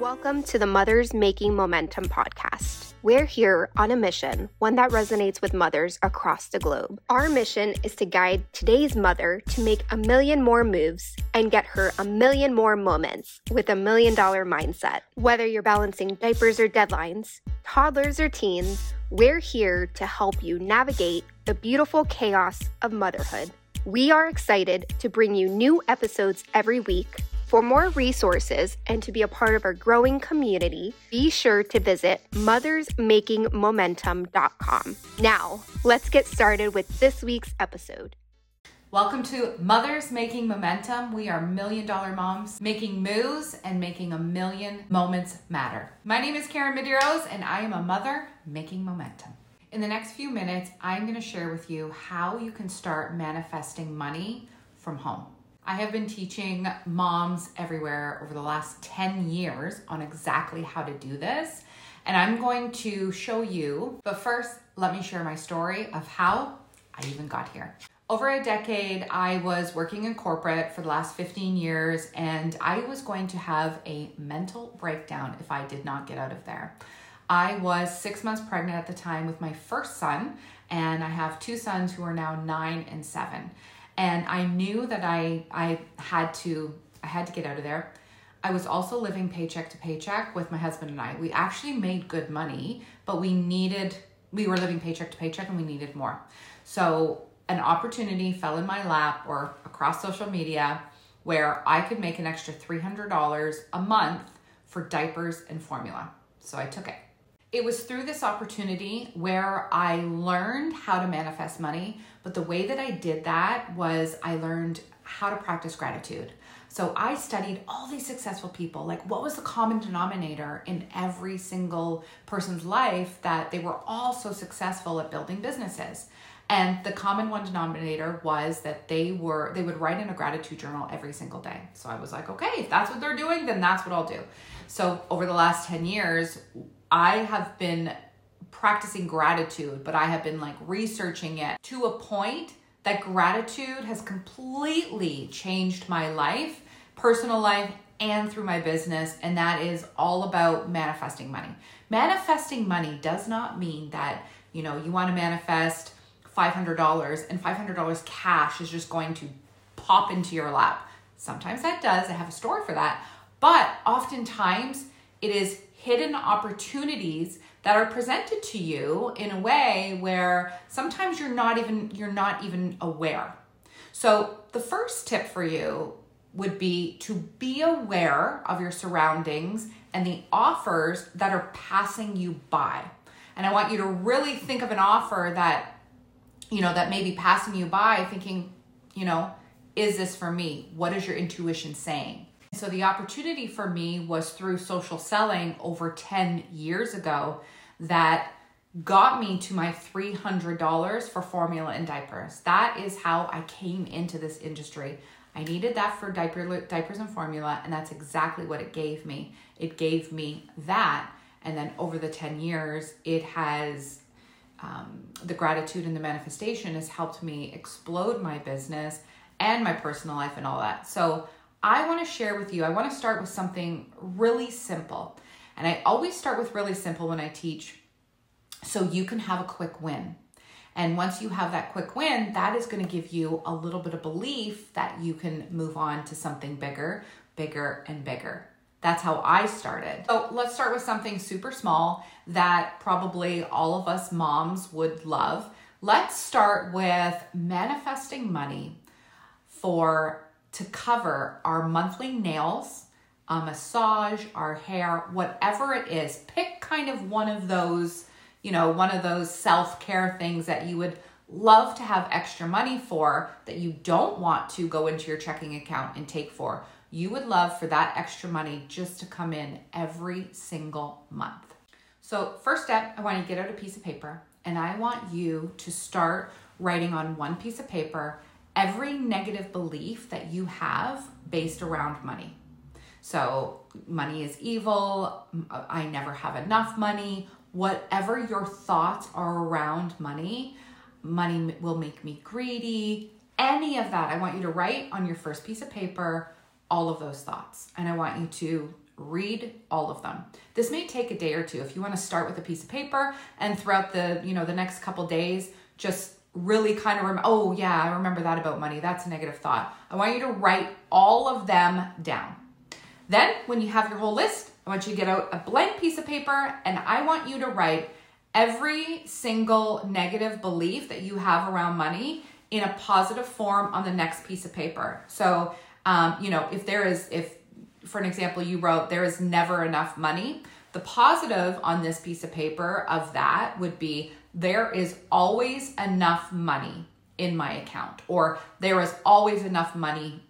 Welcome to the Mothers Making Momentum podcast. We're here on a mission, one that resonates with mothers across the globe. Our mission is to guide today's mother to make a million more moves and get her a million more moments with a million dollar mindset. Whether you're balancing diapers or deadlines, toddlers or teens, we're here to help you navigate the beautiful chaos of motherhood. We are excited to bring you new episodes every week for more resources and to be a part of our growing community, be sure to visit mothersmakingmomentum.com. Now, let's get started with this week's episode. Welcome to Mothers Making Momentum. We are million dollar moms making moves and making a million moments matter. My name is Karyn Medeiros and I am a mother making momentum. In the next few minutes, I'm going to share with you how you can start manifesting money from home. I have been teaching moms everywhere over the last 10 years on exactly how to do this. And I'm going to show you, but first, let me share my story of how I even got here. Over a decade, I was working in corporate for the last 15 years, and I was going to have a mental breakdown if I did not get out of there. I was six months pregnant at the time with my first son, and I have two sons who are now nine and seven and I knew that I I had to I had to get out of there. I was also living paycheck to paycheck with my husband and I. We actually made good money, but we needed we were living paycheck to paycheck and we needed more. So an opportunity fell in my lap or across social media where I could make an extra $300 a month for diapers and formula. So I took it. It was through this opportunity where I learned how to manifest money, but the way that I did that was I learned how to practice gratitude. So I studied all these successful people. Like, what was the common denominator in every single person's life that they were all so successful at building businesses? And the common one denominator was that they were they would write in a gratitude journal every single day. So I was like, okay, if that's what they're doing, then that's what I'll do. So over the last 10 years, I have been practicing gratitude, but I have been like researching it to a point that gratitude has completely changed my life, personal life, and through my business. And that is all about manifesting money. Manifesting money does not mean that, you know, you want to manifest $500 and $500 cash is just going to pop into your lap. Sometimes that does. I have a story for that. But oftentimes it is hidden opportunities that are presented to you in a way where sometimes you're not even you're not even aware. So the first tip for you would be to be aware of your surroundings and the offers that are passing you by. And I want you to really think of an offer that you know that may be passing you by thinking, you know, is this for me? What is your intuition saying? So the opportunity for me was through social selling over 10 years ago that got me to my $300 for formula and diapers. That is how I came into this industry. I needed that for diaper, diapers and formula, and that's exactly what it gave me. It gave me that. And then over the 10 years, it has, um, the gratitude and the manifestation has helped me explode my business and my personal life and all that. So I want to share with you, I want to start with something really simple. And I always start with really simple when I teach so you can have a quick win. And once you have that quick win, that is going to give you a little bit of belief that you can move on to something bigger, bigger, and bigger. That's how I started. So let's start with something super small that probably all of us moms would love. Let's start with manifesting money for to cover our monthly nails, a massage, our hair, whatever it is. Pick kind of one of those, you know, one of those self care things that you would love to have extra money for that you don't want to go into your checking account and take for. You would love for that extra money just to come in every single month. So, first step, I want you to get out a piece of paper and I want you to start writing on one piece of paper every negative belief that you have based around money. So, money is evil, uh, I never have enough money, whatever your thoughts are around money, money will make me greedy, any of that, I want you to write on your first piece of paper all of those thoughts. And I want you to read all of them. This may take a day or two if you want to start with a piece of paper and throughout the, you know, the next couple days just really kind of remember, oh yeah, I remember that about money. That's a negative thought. I want you to write all of them down. Then when you have your whole list, I want you to get out a blank piece of paper and I want you to write every single negative belief that you have around money in a positive form on the next piece of paper. So, um, you know, if there is, if for an example, you wrote, there is never enough money, the positive on this piece of paper of that would be, there is always enough money in my account, or there is always enough money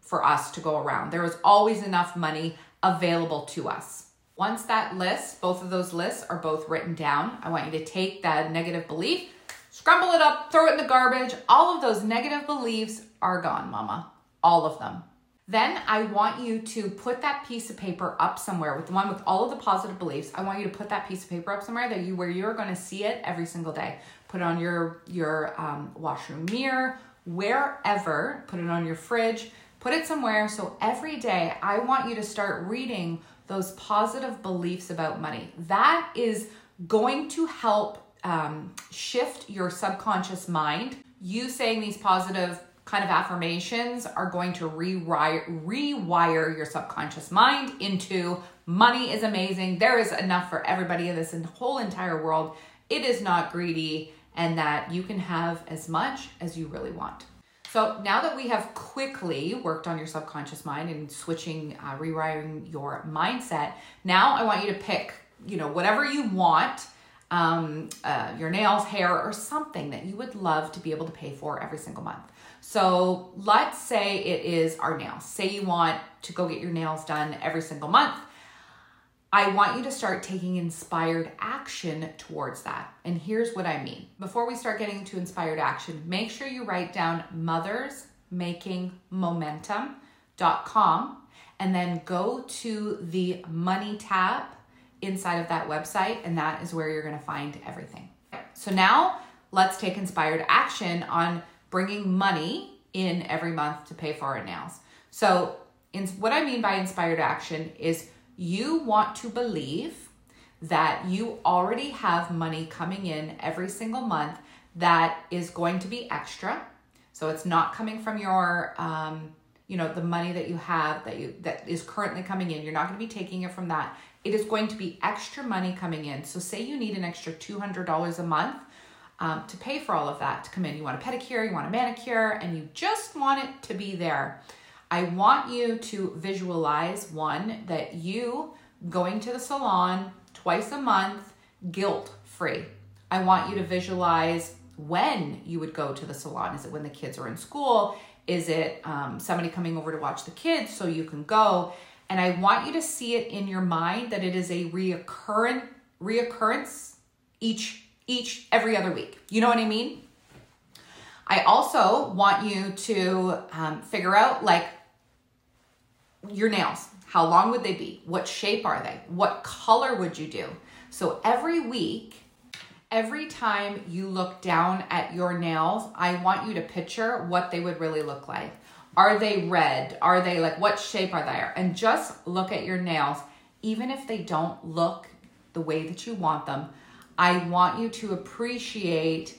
for us to go around. There is always enough money available to us. Once that list, both of those lists are both written down, I want you to take that negative belief, scramble it up, throw it in the garbage. All of those negative beliefs are gone, mama. All of them. Then I want you to put that piece of paper up somewhere with the one with all of the positive beliefs. I want you to put that piece of paper up somewhere that you where you're going to see it every single day. Put it on your your um, washroom mirror, wherever. Put it on your fridge. Put it somewhere so every day I want you to start reading those positive beliefs about money. That is going to help um, shift your subconscious mind. You saying these positive kind of affirmations are going to rewire, rewire your subconscious mind into money is amazing. There is enough for everybody in this whole entire world. It is not greedy, and that you can have as much as you really want. So now that we have quickly worked on your subconscious mind and switching, uh, rewiring your mindset, now I want you to pick, you know, whatever you want, um, uh, your nails, hair, or something that you would love to be able to pay for every single month. So let's say it is our nails. Say you want to go get your nails done every single month. I want you to start taking inspired action towards that. And here's what I mean. Before we start getting to inspired action, make sure you write down mothersmakingmomentum.com and then go to the money tab inside of that website, and that is where you're gonna find everything. So now let's take inspired action on bringing money in every month to pay for our nails. So, in, what I mean by inspired action is you want to believe that you already have money coming in every single month that is going to be extra. So it's not coming from your, um, you know, the money that you have that you that is currently coming in. You're not going to be taking it from that. It is going to be extra money coming in. So say you need an extra two hundred dollars a month um, to pay for all of that to come in. You want a pedicure, you want a manicure, and you just want it to be there. I want you to visualize one that you going to the salon twice a month, guilt free. I want you to visualize when you would go to the salon. Is it when the kids are in school? Is it um, somebody coming over to watch the kids so you can go? And I want you to see it in your mind that it is a reoccurrent reoccurrence each each every other week. You know what I mean? I also want you to um, figure out like your nails. How long would they be? What shape are they? What color would you do? So every week, every time you look down at your nails, I want you to picture what they would really look like. Are they red? Are they like what shape are they? And just look at your nails. Even if they don't look the way that you want them, I want you to appreciate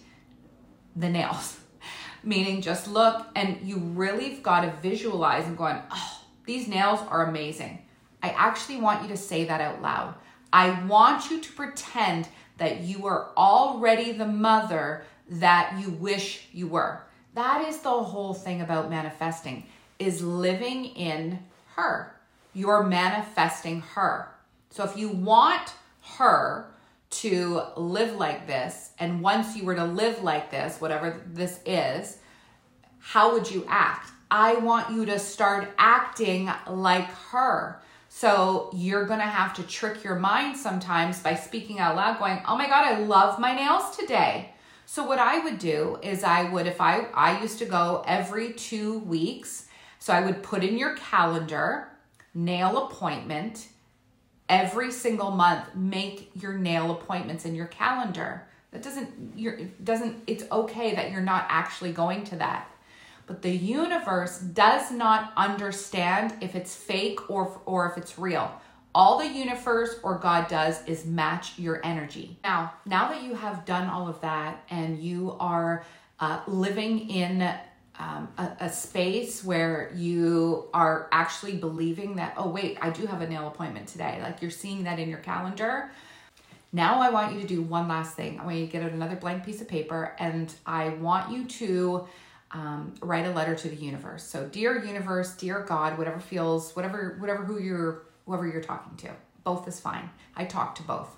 the nails. Meaning, just look and you really've got to visualize and going, oh, these nails are amazing. I actually want you to say that out loud. I want you to pretend that you are already the mother that you wish you were. That is the whole thing about manifesting is living in her. You're manifesting her. So if you want her to live like this, and once you were to live like this, whatever this is, how would you act? I want you to start acting like her. So you're gonna have to trick your mind sometimes by speaking out loud, going, Oh my God, I love my nails today. So what I would do is I would, if I I used to go every two weeks, so I would put in your calendar, nail appointment, every single month make your nail appointments in your calendar that doesn't you're it doesn't it's okay that you're not actually going to that but the universe does not understand if it's fake or, or if it's real. All the universe or God does is match your energy. Now, now that you have done all of that and you are uh, living in um, a, a, space where you are actually believing that, oh, wait, I do have a nail appointment today. Like you're seeing that in your calendar. Now, I want you to do one last thing. I want you to get out another blank piece of paper and I want you to um, write a letter to the universe. So, dear universe, dear God, whatever feels, whatever, whatever who you're, whoever you're talking to, both is fine. I talk to both.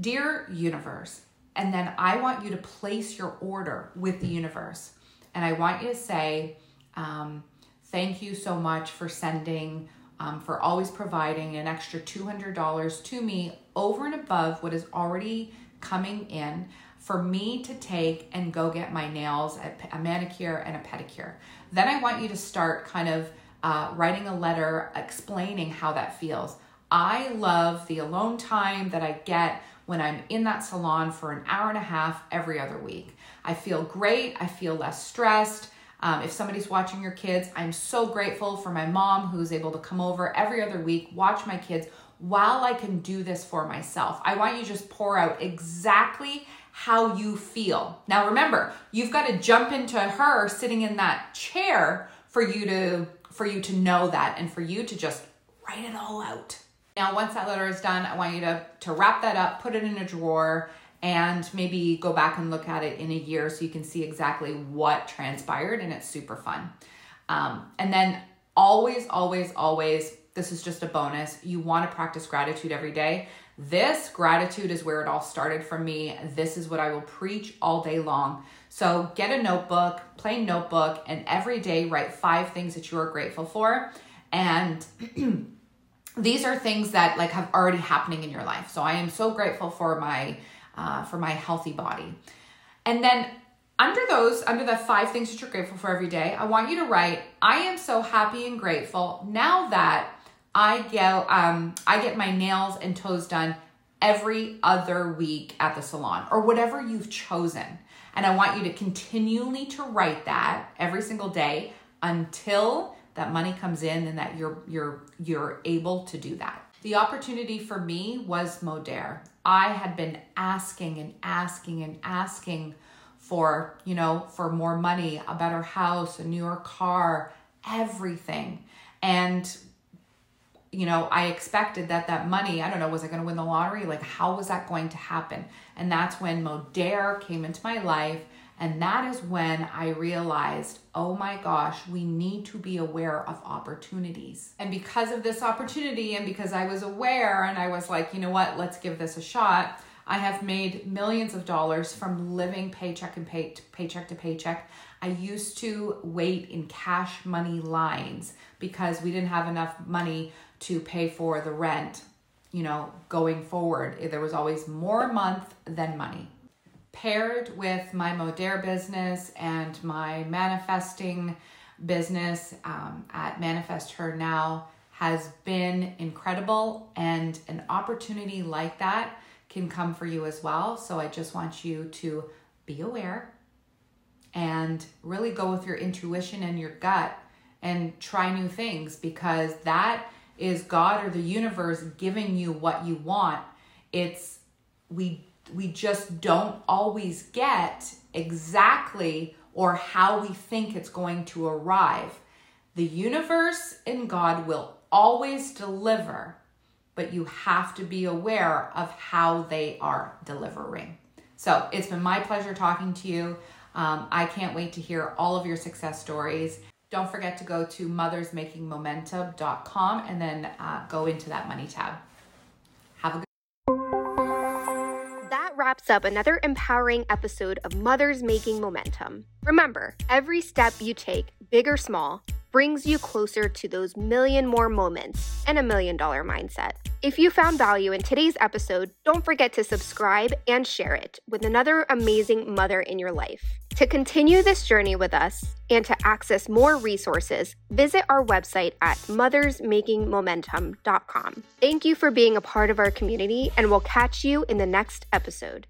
Dear universe, and then I want you to place your order with the universe. And I want you to say, um, thank you so much for sending, um, for always providing an extra $200 to me over and above what is already coming in for me to take and go get my nails, a manicure and a pedicure. Then I want you to start kind of uh, writing a letter explaining how that feels. I love the alone time that I get when I'm in that salon for an hour and a half every other week. I feel great, I feel less stressed. Um, if somebody's watching your kids, I'm so grateful for my mom who's able to come over every other week, watch my kids while I can do this for myself. I want you to just pour out exactly how you feel. Now remember, you've got to jump into her sitting in that chair for you to for you to know that and for you to just write it all out. Now, once that letter is done, I want you to to wrap that up, put it in a drawer and maybe go back and look at it in a year so you can see exactly what transpired and it's super fun. Um, and then always, always, always, this is just a bonus. You want to practice gratitude every day. This gratitude is where it all started for me. This is what I will preach all day long. So get a notebook, plain notebook, and every day write five things that you are grateful for. And these are things that like have already happening in your life. So I am so grateful for my uh, for my healthy body. And then under those, under the five things that you're grateful for every day, I want you to write, I am so happy and grateful now that I get um, I get my nails and toes done every other week at the salon or whatever you've chosen. And I want you to continually to write that every single day until that money comes in and that you're you're you're able to do that. The opportunity for me was Modere. I had been asking and asking and asking for, you know, for more money, a better house, a newer car, everything. And you know, I expected that that money, I don't know, was I going to win the lottery? Like, how was that going to happen? And that's when Modere came into my life. And that is when I realized, oh my gosh, we need to be aware of opportunities. And because of this opportunity, and because I was aware and I was like, you know what, let's give this a shot, I have made millions of dollars from living paycheck and pay, paycheck to paycheck. I used to wait in cash money lines because we didn't have enough money to pay for the rent, you know, going forward. There was always more month than money. Paired with my Modere business and my manifesting business um, at Manifest Her Now has been incredible, and an opportunity like that can come for you as well. So I just want you to be aware and really go with your intuition and your gut and try new things because that is God or the universe giving you what you want. It's we we just don't always get exactly or how we think it's going to arrive. The universe and God will always deliver, but you have to be aware of how they are delivering. So it's been my pleasure talking to you. Um, I can't wait to hear all of your success stories. Don't forget to go to mothersmakingmomentum.com and then uh, go into that money tab. Wraps up another empowering episode of Mothers Making Momentum. Remember, every step you take, big or small, brings you closer to those million more moments and a million dollar mindset. If you found value in today's episode, don't forget to subscribe and share it with another amazing mother in your life. To continue this journey with us and to access more resources, visit our website at mothersmakingmomentum.com. Thank you for being a part of our community, and we'll catch you in the next episode.